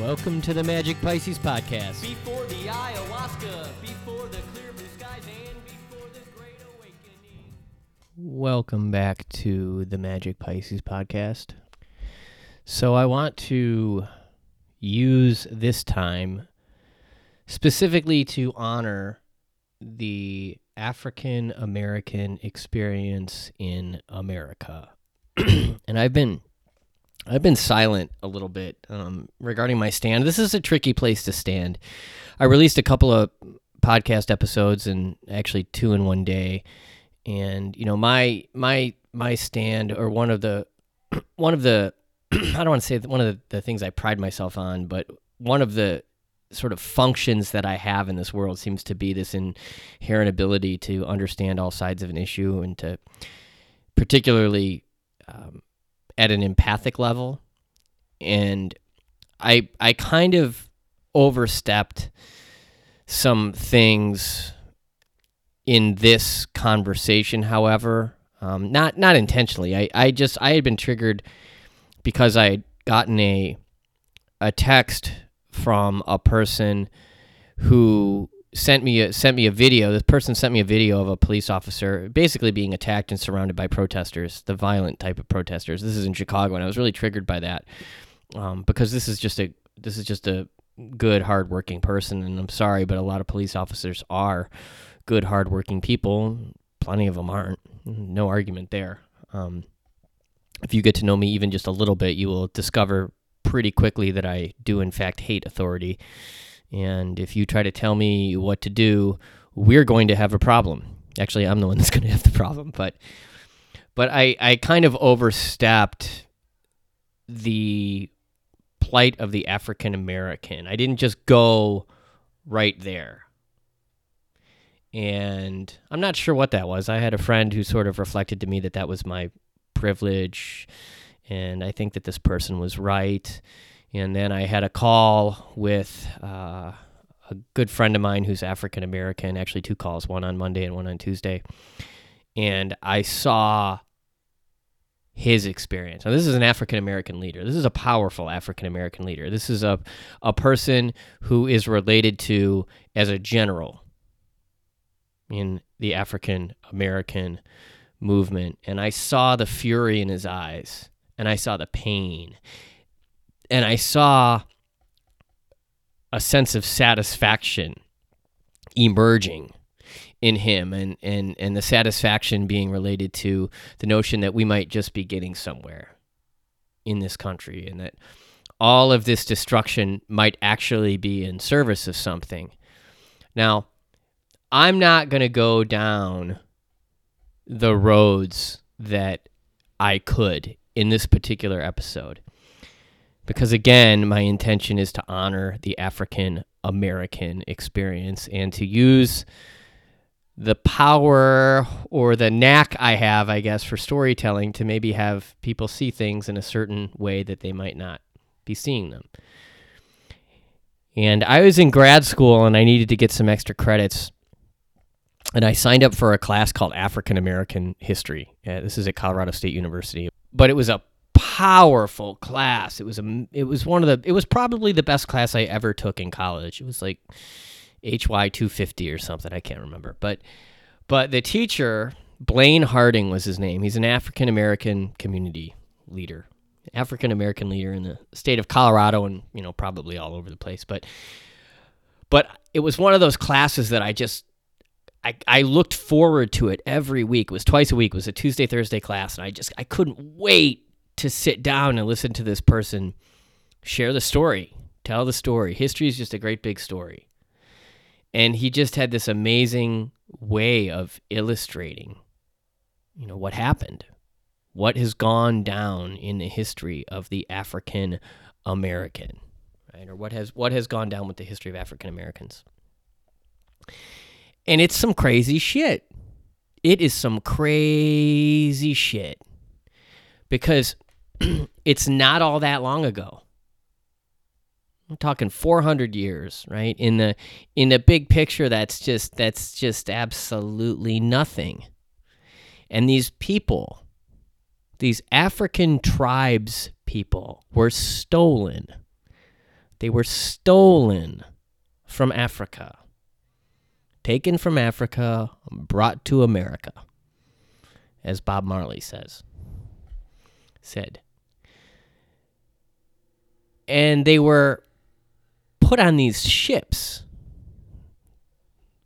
Welcome to the Magic Pisces podcast. Before the ayahuasca, before the clear blue skies, and before the great awakening. Welcome back to the Magic Pisces podcast. So, I want to use this time specifically to honor the African American experience in America. and I've been I've been silent a little bit um, regarding my stand. This is a tricky place to stand. I released a couple of podcast episodes and actually two in one day, and you know my my my stand or one of the one of the I don't want to say one of the, the things I pride myself on, but one of the sort of functions that I have in this world seems to be this inherent ability to understand all sides of an issue and to particularly um, at an empathic level. And I I kind of overstepped some things in this conversation, however. Um, not not intentionally. I, I just I had been triggered because I had gotten a a text from a person who sent me a, sent me a video. This person sent me a video of a police officer basically being attacked and surrounded by protesters, the violent type of protesters. This is in Chicago, and I was really triggered by that um, because this is just a this is just a good, hardworking person, and I'm sorry, but a lot of police officers are good, hardworking people. Plenty of them aren't. No argument there. Um, if you get to know me even just a little bit, you will discover pretty quickly that I do, in fact, hate authority. And if you try to tell me what to do, we're going to have a problem. Actually, I'm the one that's going to have the problem. But, but I, I kind of overstepped the plight of the African American. I didn't just go right there. And I'm not sure what that was. I had a friend who sort of reflected to me that that was my privilege and I think that this person was right. And then I had a call with uh, a good friend of mine who's African American, actually, two calls, one on Monday and one on Tuesday. And I saw his experience. Now, this is an African American leader. This is a powerful African American leader. This is a, a person who is related to as a general in the African American movement. And I saw the fury in his eyes and I saw the pain. And I saw a sense of satisfaction emerging in him and, and, and the satisfaction being related to the notion that we might just be getting somewhere in this country and that all of this destruction might actually be in service of something. Now, I'm not going to go down the roads that I could in this particular episode. Because again, my intention is to honor the African American experience and to use the power or the knack I have, I guess, for storytelling to maybe have people see things in a certain way that they might not be seeing them. And I was in grad school and I needed to get some extra credits. And I signed up for a class called African American History. Uh, this is at Colorado State University but it was a powerful class. It was a it was one of the it was probably the best class I ever took in college. It was like HY 250 or something, I can't remember. But but the teacher, Blaine Harding was his name. He's an African American community leader. African American leader in the state of Colorado and, you know, probably all over the place, but but it was one of those classes that I just I, I looked forward to it every week. It was twice a week. It was a Tuesday, Thursday class, and I just I couldn't wait to sit down and listen to this person share the story, tell the story. History is just a great big story. And he just had this amazing way of illustrating, you know, what happened, what has gone down in the history of the African American, right? Or what has what has gone down with the history of African Americans. And it's some crazy shit. It is some crazy shit. Because it's not all that long ago. I'm talking 400 years, right? In the in the big picture that's just that's just absolutely nothing. And these people, these African tribes people were stolen. They were stolen from Africa, taken from Africa, brought to America, as Bob Marley says. Said. And they were put on these ships,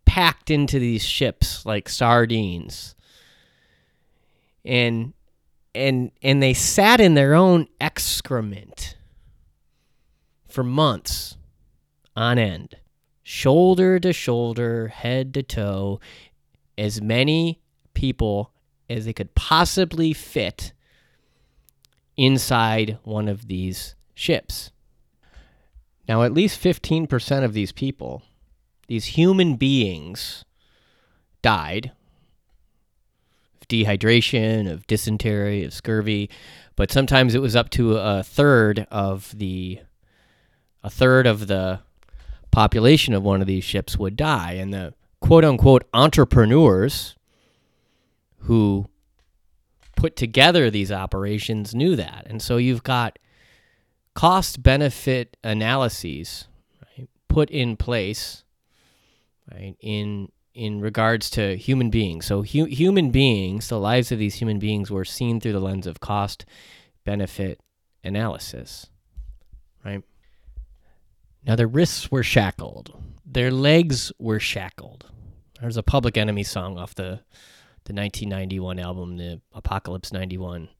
packed into these ships like sardines. And and and they sat in their own excrement for months on end, shoulder to shoulder, head to toe, as many people as they could possibly fit inside one of these ships. Now, at least 15% of these people, these human beings, died of dehydration, of dysentery, of scurvy, but sometimes it was up to a third of the a third of the population of one of these ships would die and the quote unquote entrepreneurs who put together these operations knew that. And so you've got cost benefit analyses right, put in place right, in in regards to human beings. So hu- human beings, the lives of these human beings were seen through the lens of cost benefit analysis. Right? Now their wrists were shackled. Their legs were shackled. There's a Public Enemy song off the the 1991 album, the Apocalypse 91.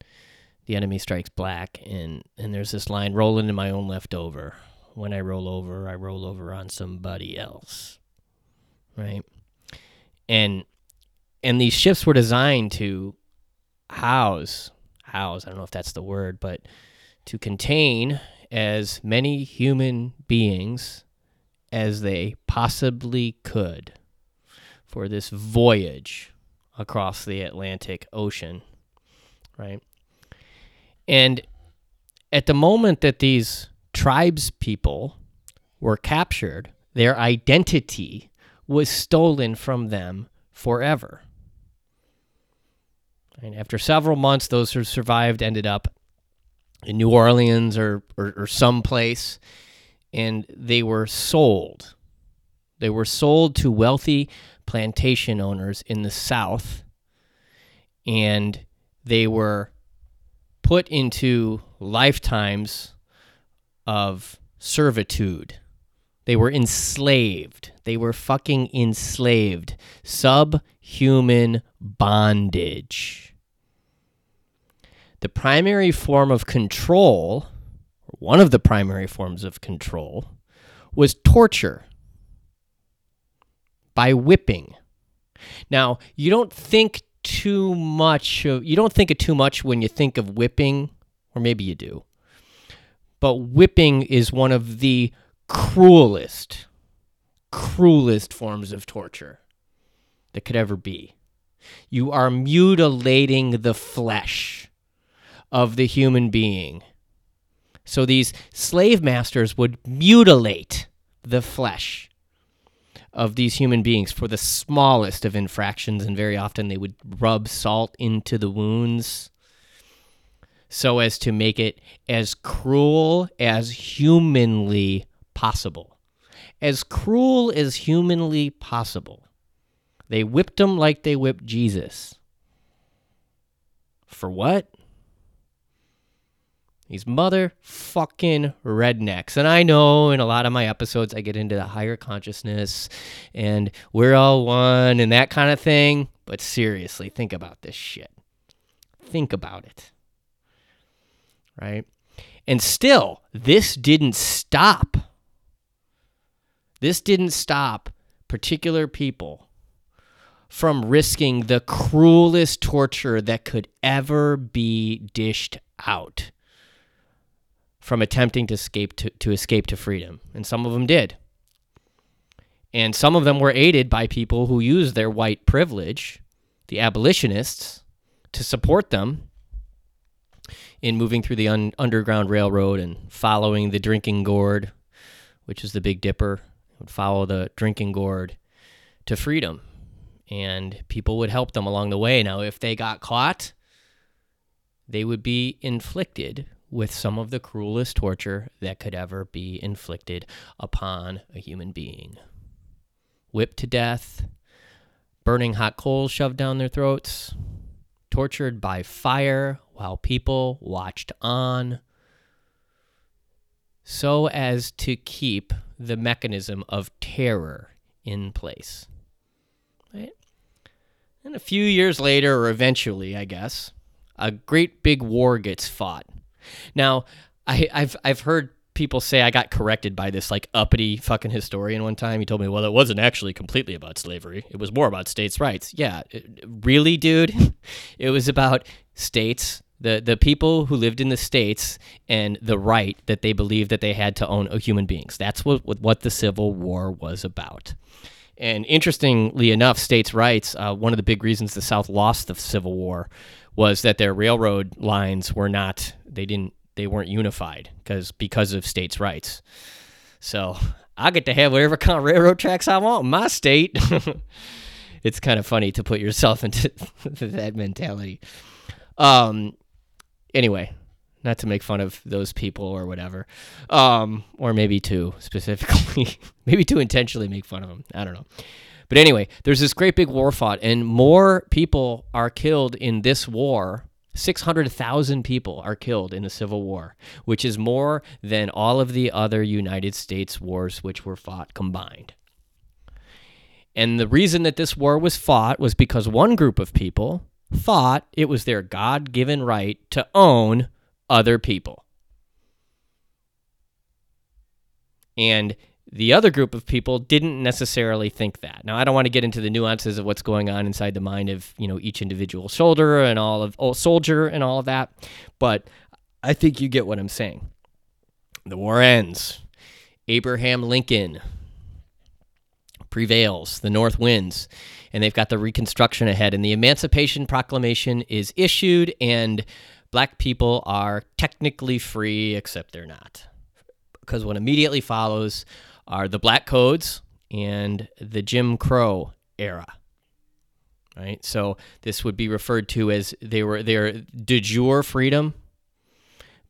The enemy strikes black, and and there's this line: "Rolling in my own leftover. When I roll over, I roll over on somebody else." Right, and and these ships were designed to house house. I don't know if that's the word, but to contain as many human beings as they possibly could for this voyage across the Atlantic Ocean, right? And at the moment that these tribes people were captured, their identity was stolen from them forever. And after several months, those who survived ended up in New Orleans or, or, or someplace, and they were sold. They were sold to wealthy plantation owners in the South, and they were put into lifetimes of servitude. They were enslaved. They were fucking enslaved. Subhuman bondage. The primary form of control, one of the primary forms of control, was torture by whipping. Now, you don't think too much of you don't think of too much when you think of whipping, or maybe you do. But whipping is one of the cruelest, cruelest forms of torture that could ever be. You are mutilating the flesh of the human being. So these slave masters would mutilate the flesh of these human beings for the smallest of infractions, and very often they would rub salt into the wounds so as to make it as cruel as humanly possible. As cruel as humanly possible. They whipped him like they whipped Jesus. For what? These motherfucking rednecks. And I know in a lot of my episodes I get into the higher consciousness and we're all one and that kind of thing. But seriously, think about this shit. Think about it. Right? And still, this didn't stop. This didn't stop particular people from risking the cruelest torture that could ever be dished out from attempting to escape to, to escape to freedom, and some of them did. And some of them were aided by people who used their white privilege, the abolitionists, to support them in moving through the un- Underground Railroad and following the drinking gourd, which is the Big Dipper, would follow the drinking gourd to freedom. And people would help them along the way. Now, if they got caught, they would be inflicted with some of the cruelest torture that could ever be inflicted upon a human being. Whipped to death, burning hot coals shoved down their throats, tortured by fire while people watched on, so as to keep the mechanism of terror in place. Right? And a few years later, or eventually, I guess, a great big war gets fought. Now, I, have I've heard people say I got corrected by this like uppity fucking historian one time. He told me, well, it wasn't actually completely about slavery. It was more about states' rights. Yeah, it, really, dude? it was about states, the the people who lived in the states, and the right that they believed that they had to own human beings. That's what what the Civil War was about. And interestingly enough, states' rights. Uh, one of the big reasons the South lost the Civil War was that their railroad lines were not. They didn't they weren't unified because because of states' rights. So I get to have whatever kind of railroad tracks I want in my state. it's kind of funny to put yourself into that mentality. Um. Anyway, not to make fun of those people or whatever, um, or maybe to specifically, maybe to intentionally make fun of them. I don't know. But anyway, there's this great big war fought, and more people are killed in this war 600,000 people are killed in the Civil War, which is more than all of the other United States wars which were fought combined. And the reason that this war was fought was because one group of people thought it was their God given right to own other people. And the other group of people didn't necessarily think that. Now, I don't want to get into the nuances of what's going on inside the mind of you know each individual soldier and all of oh, soldier and all of that, but I think you get what I'm saying. The war ends. Abraham Lincoln prevails. The North wins, and they've got the Reconstruction ahead. And the Emancipation Proclamation is issued, and black people are technically free, except they're not. Because what immediately follows are the Black Codes and the Jim Crow era. Right? So this would be referred to as they were their de jure freedom,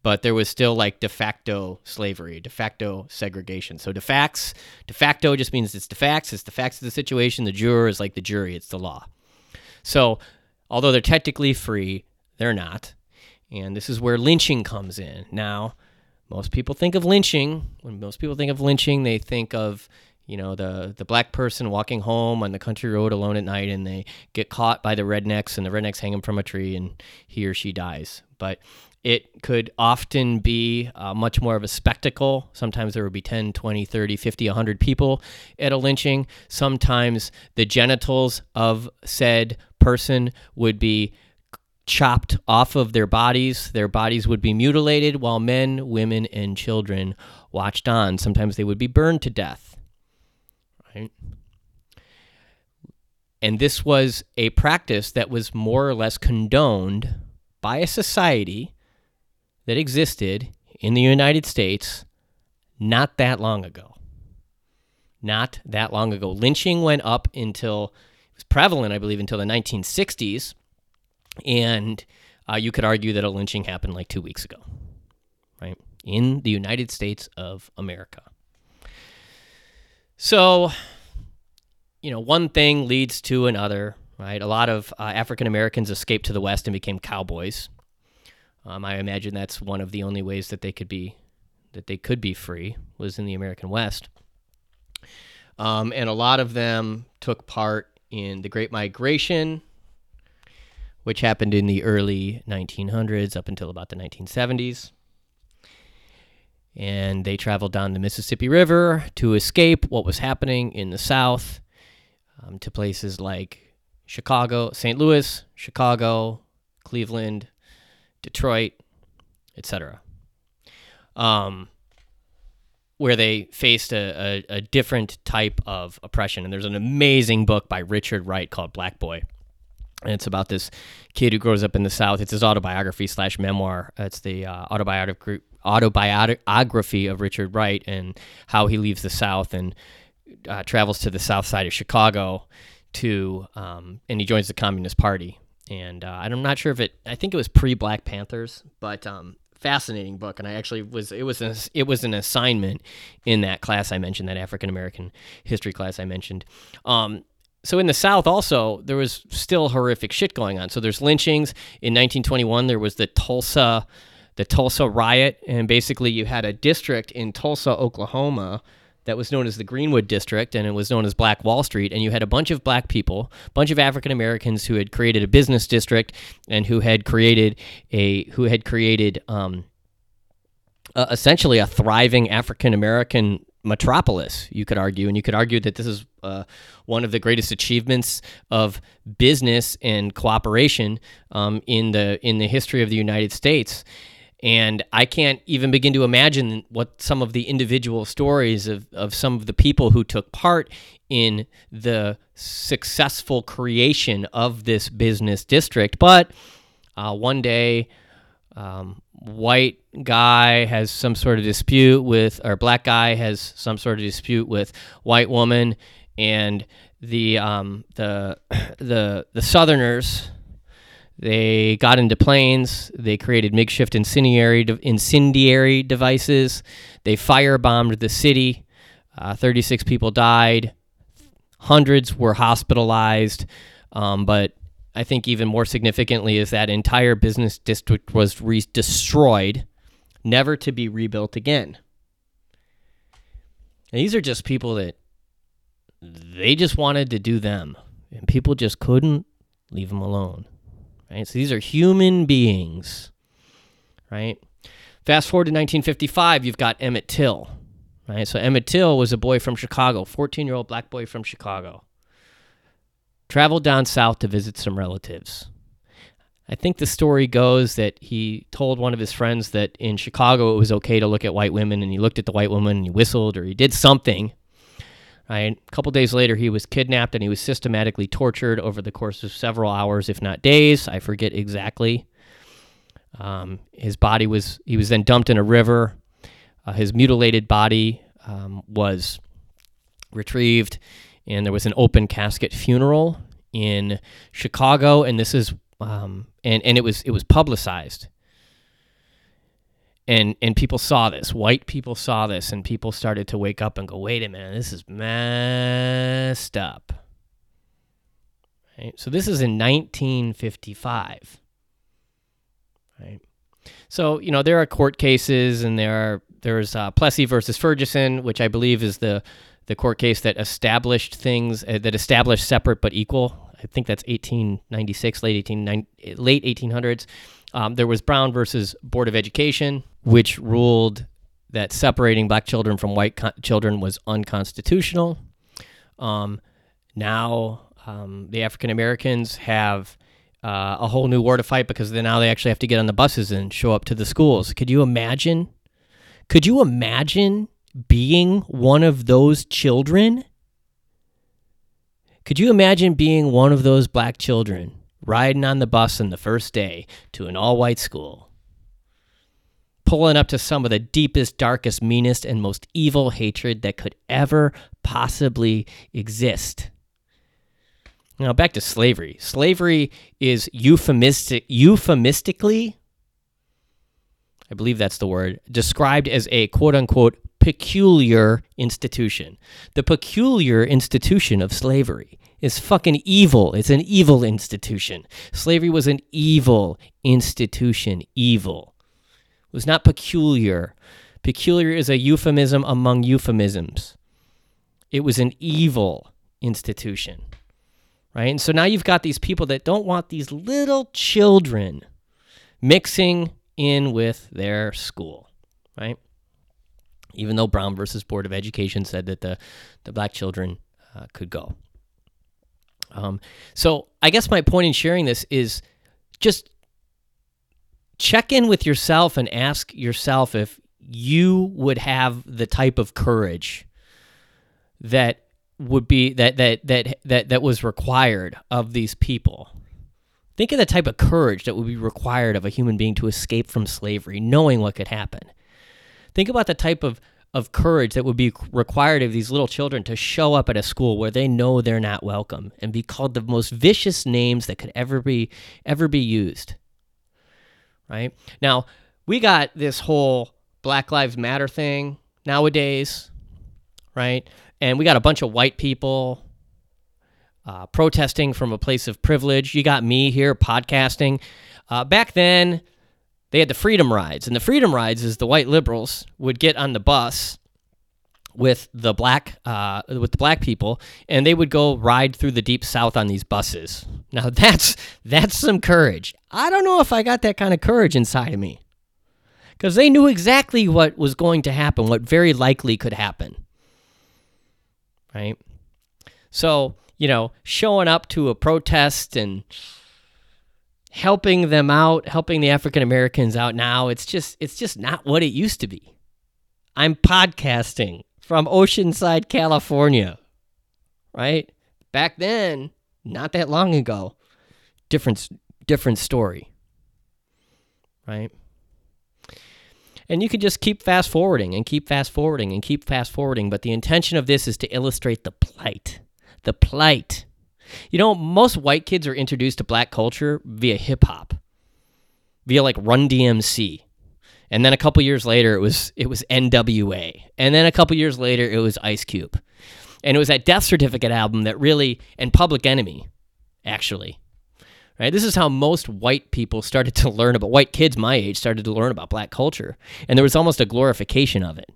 but there was still like de facto slavery, de facto segregation. So de facts, de facto just means it's de facts, it's the facts of the situation. The juror is like the jury, it's the law. So although they're technically free, they're not. And this is where lynching comes in. Now, most people think of lynching. When most people think of lynching, they think of you know the the black person walking home on the country road alone at night, and they get caught by the rednecks, and the rednecks hang him from a tree, and he or she dies. But it could often be uh, much more of a spectacle. Sometimes there would be 10, 20, 30, 50, 100 people at a lynching. Sometimes the genitals of said person would be chopped off of their bodies. Their bodies would be mutilated while men, women, and children watched on. Sometimes they would be burned to death. Right? And this was a practice that was more or less condoned by a society that existed in the United States not that long ago. Not that long ago. Lynching went up until, it was prevalent, I believe, until the 1960s and uh, you could argue that a lynching happened like two weeks ago, right? In the United States of America. So, you know, one thing leads to another, right? A lot of uh, African Americans escaped to the West and became cowboys. Um, I imagine that's one of the only ways that they could be that they could be free was in the American West. Um, and a lot of them took part in the Great Migration, which happened in the early 1900s up until about the 1970s. And they traveled down the Mississippi River to escape what was happening in the South um, to places like Chicago, St. Louis, Chicago, Cleveland, Detroit, etc. Um, where they faced a, a, a different type of oppression. And there's an amazing book by Richard Wright called Black Boy and it's about this kid who grows up in the South. It's his autobiography slash memoir. It's the uh, autobiography autobiography of Richard Wright and how he leaves the South and uh, travels to the South side of Chicago to um, and he joins the Communist Party. And uh, I'm not sure if it. I think it was pre Black Panthers, but um, fascinating book, and I actually was it was an, it was an assignment in that class I mentioned, that African American history class I mentioned. Um, so in the South, also there was still horrific shit going on. So there's lynchings in 1921. There was the Tulsa, the Tulsa riot, and basically you had a district in Tulsa, Oklahoma, that was known as the Greenwood District, and it was known as Black Wall Street. And you had a bunch of black people, a bunch of African Americans who had created a business district and who had created a who had created um, uh, essentially a thriving African American metropolis, you could argue. And you could argue that this is uh, one of the greatest achievements of business and cooperation um, in the in the history of the United States. And I can't even begin to imagine what some of the individual stories of, of some of the people who took part in the successful creation of this business district. But uh, one day, um, white guy has some sort of dispute with, or black guy has some sort of dispute with white woman, and the um, the the the Southerners they got into planes. They created makeshift incendiary incendiary devices. They firebombed the city. Uh, 36 people died. Hundreds were hospitalized. Um, but I think even more significantly is that entire business district was re- destroyed, never to be rebuilt again. And these are just people that they just wanted to do them, and people just couldn't leave them alone. Right? So these are human beings, right? Fast forward to 1955, you've got Emmett Till, right? So Emmett Till was a boy from Chicago, 14 year old black boy from Chicago. Traveled down south to visit some relatives. I think the story goes that he told one of his friends that in Chicago it was okay to look at white women, and he looked at the white woman and he whistled or he did something Right? A couple days later, he was kidnapped and he was systematically tortured over the course of several hours, if not days. I forget exactly. Um, his body was he was then dumped in a river. Uh, his mutilated body um, was retrieved, and there was an open casket funeral in Chicago. And this is um, and and it was it was publicized. And and people saw this. White people saw this and people started to wake up and go wait a minute this is messed up. Right? So this is in 1955 right? So you know there are court cases and there are there's uh, Plessy versus Ferguson which I believe is the the court case that established things uh, that established separate but equal I think that's 1896 late 18 late 1800s um, there was Brown versus Board of Education, which ruled that separating black children from white co- children was unconstitutional. Um, now um, the African Americans have uh, a whole new war to fight because now they actually have to get on the buses and show up to the schools. Could you imagine? Could you imagine being one of those children? Could you imagine being one of those black children riding on the bus on the first day to an all white school, pulling up to some of the deepest, darkest, meanest, and most evil hatred that could ever possibly exist. Now, back to slavery. Slavery is euphemistic, euphemistically, I believe that's the word, described as a quote unquote peculiar institution. The peculiar institution of slavery is fucking evil. It's an evil institution. Slavery was an evil institution. Evil. It was not peculiar. Peculiar is a euphemism among euphemisms. It was an evil institution. Right? And so now you've got these people that don't want these little children mixing in with their school. Right? Even though Brown versus Board of Education said that the, the black children uh, could go. Um, so I guess my point in sharing this is just check in with yourself and ask yourself if you would have the type of courage that would be that that that that that was required of these people. Think of the type of courage that would be required of a human being to escape from slavery, knowing what could happen. Think about the type of of courage that would be required of these little children to show up at a school where they know they're not welcome and be called the most vicious names that could ever be ever be used right now we got this whole Black Lives Matter thing nowadays, right? And we got a bunch of white people uh, protesting from a place of privilege. You got me here podcasting. Uh, back then, they had the freedom rides, and the freedom rides is the white liberals would get on the bus with the black uh, with the black people, and they would go ride through the deep south on these buses. Now that's that's some courage. I don't know if I got that kind of courage inside of me, because they knew exactly what was going to happen, what very likely could happen. Right. So you know, showing up to a protest and helping them out, helping the African Americans out now, it's just it's just not what it used to be. I'm podcasting from Oceanside, California. Right? Back then, not that long ago, different different story. Right? And you can just keep fast forwarding and keep fast forwarding and keep fast forwarding, but the intention of this is to illustrate the plight. The plight. You know, most white kids are introduced to black culture via hip hop, via like Run DMC. And then a couple years later, it was it was NWA, and then a couple years later, it was Ice Cube, and it was that Death Certificate album that really and Public Enemy, actually, right? This is how most white people started to learn about white kids my age started to learn about black culture, and there was almost a glorification of it,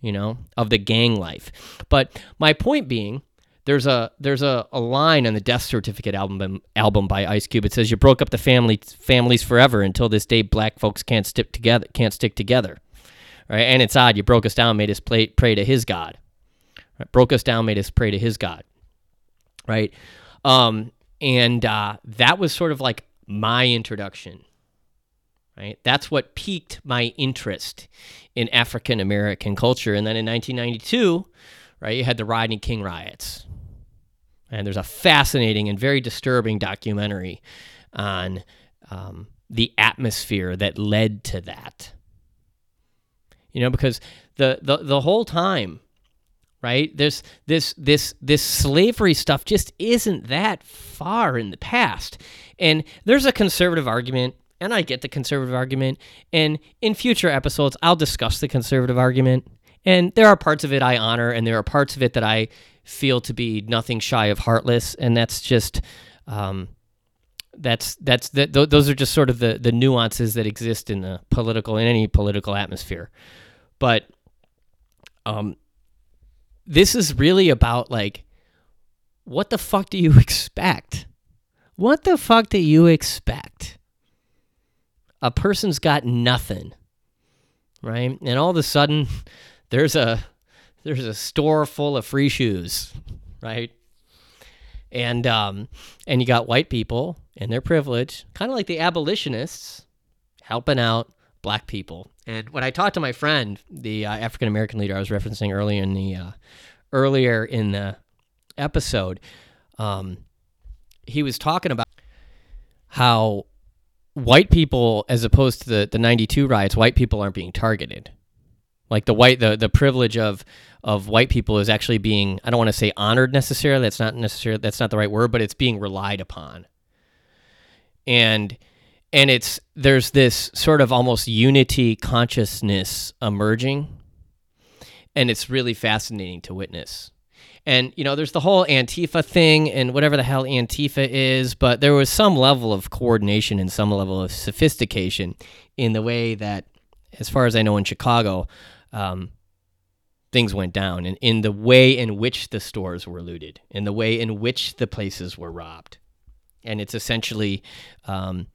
you know, of the gang life. But my point being there's a there's a, a line on the death certificate album album by Ice Cube. It says you broke up the family families forever until this day black folks can't stick together can't stick together. Right? And it's odd, you broke us down, made us play, pray to his God. Right? Broke us down, made us pray to his God. Right? Um, and uh, that was sort of like my introduction. Right? That's what piqued my interest in African American culture. And then in 1992, right, you had the Rodney King riots and there's a fascinating and very disturbing documentary on um, the atmosphere that led to that. You know, because the, the, the whole time, right? There's this this this slavery stuff just isn't that far in the past. And there's a conservative argument, and I get the conservative argument, and in future episodes I'll discuss the conservative argument. And there are parts of it I honor and there are parts of it that I feel to be nothing shy of heartless, and that's just um, that's that's that. Th- those are just sort of the the nuances that exist in the political in any political atmosphere. But um, this is really about like, what the fuck do you expect? What the fuck do you expect? A person's got nothing, right? And all of a sudden, there's a there's a store full of free shoes, right? And um, and you got white people and their privilege, kind of like the abolitionists, helping out black people. And when I talked to my friend, the uh, African American leader I was referencing earlier in the uh, earlier in the episode, um, he was talking about how white people, as opposed to the the '92 riots, white people aren't being targeted. Like the white the the privilege of of white people is actually being I don't want to say honored necessarily. That's not necessarily that's not the right word, but it's being relied upon. And and it's there's this sort of almost unity consciousness emerging. And it's really fascinating to witness. And you know, there's the whole Antifa thing and whatever the hell Antifa is, but there was some level of coordination and some level of sophistication in the way that, as far as I know, in Chicago, um, things went down and in the way in which the stores were looted, in the way in which the places were robbed. And it's essentially, um,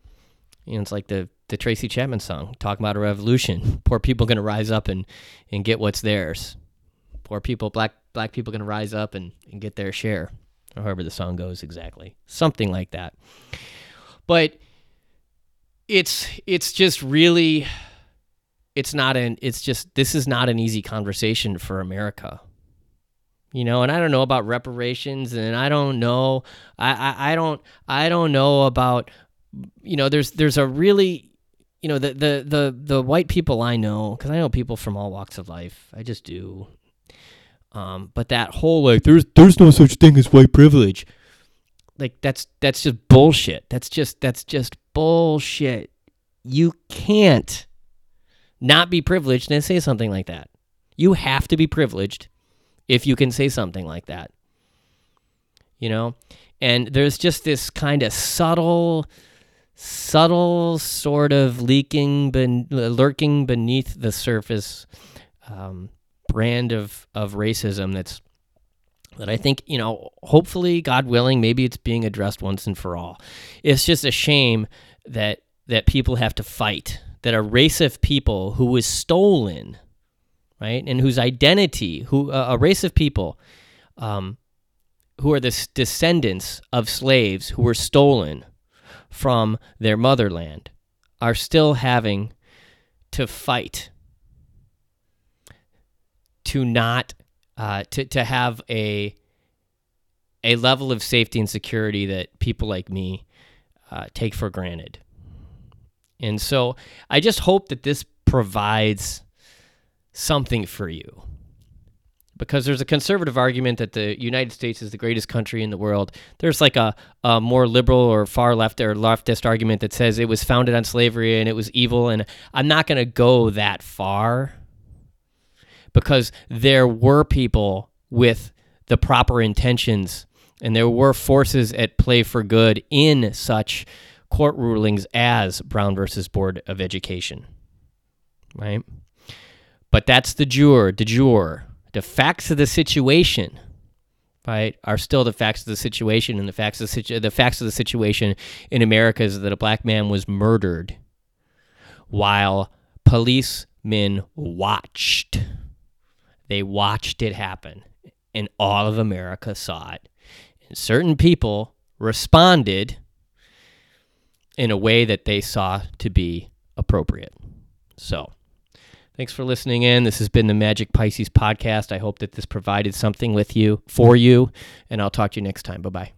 you know, it's like the, the Tracy Chapman song, talking about a revolution. Poor people going to rise up and, and get what's theirs. Poor people, black black people going to rise up and, and get their share, or however the song goes exactly. Something like that. But it's it's just really it's not an it's just this is not an easy conversation for America. You know, and I don't know about reparations and I don't know I, I, I don't I don't know about you know, there's there's a really you know, the the the, the white people I know, because I know people from all walks of life. I just do. Um, but that whole like there's there's no such thing as white privilege. Like that's that's just bullshit. That's just that's just bullshit. You can't not be privileged and say something like that. You have to be privileged if you can say something like that. You know? And there's just this kind of subtle subtle sort of leaking ben- lurking beneath the surface um, brand of of racism that's that I think, you know, hopefully, God willing, maybe it's being addressed once and for all. It's just a shame that that people have to fight, that a race of people who was stolen, right, and whose identity, who uh, a race of people, um, who are the descendants of slaves who were stolen from their motherland, are still having to fight to not uh, to to have a a level of safety and security that people like me uh, take for granted. And so I just hope that this provides something for you. Because there's a conservative argument that the United States is the greatest country in the world. There's like a, a more liberal or far left or leftist argument that says it was founded on slavery and it was evil. And I'm not going to go that far because there were people with the proper intentions and there were forces at play for good in such court rulings as Brown versus Board of Education. Right? But that's the jure, de jure. The facts of the situation, right, are still the facts of the situation, and the facts of the, situ- the facts of the situation in America is that a black man was murdered while policemen watched. They watched it happen, and all of America saw it. And certain people responded in a way that they saw to be appropriate. So, thanks for listening in. This has been the Magic Pisces podcast. I hope that this provided something with you, for you, and I'll talk to you next time. Bye bye.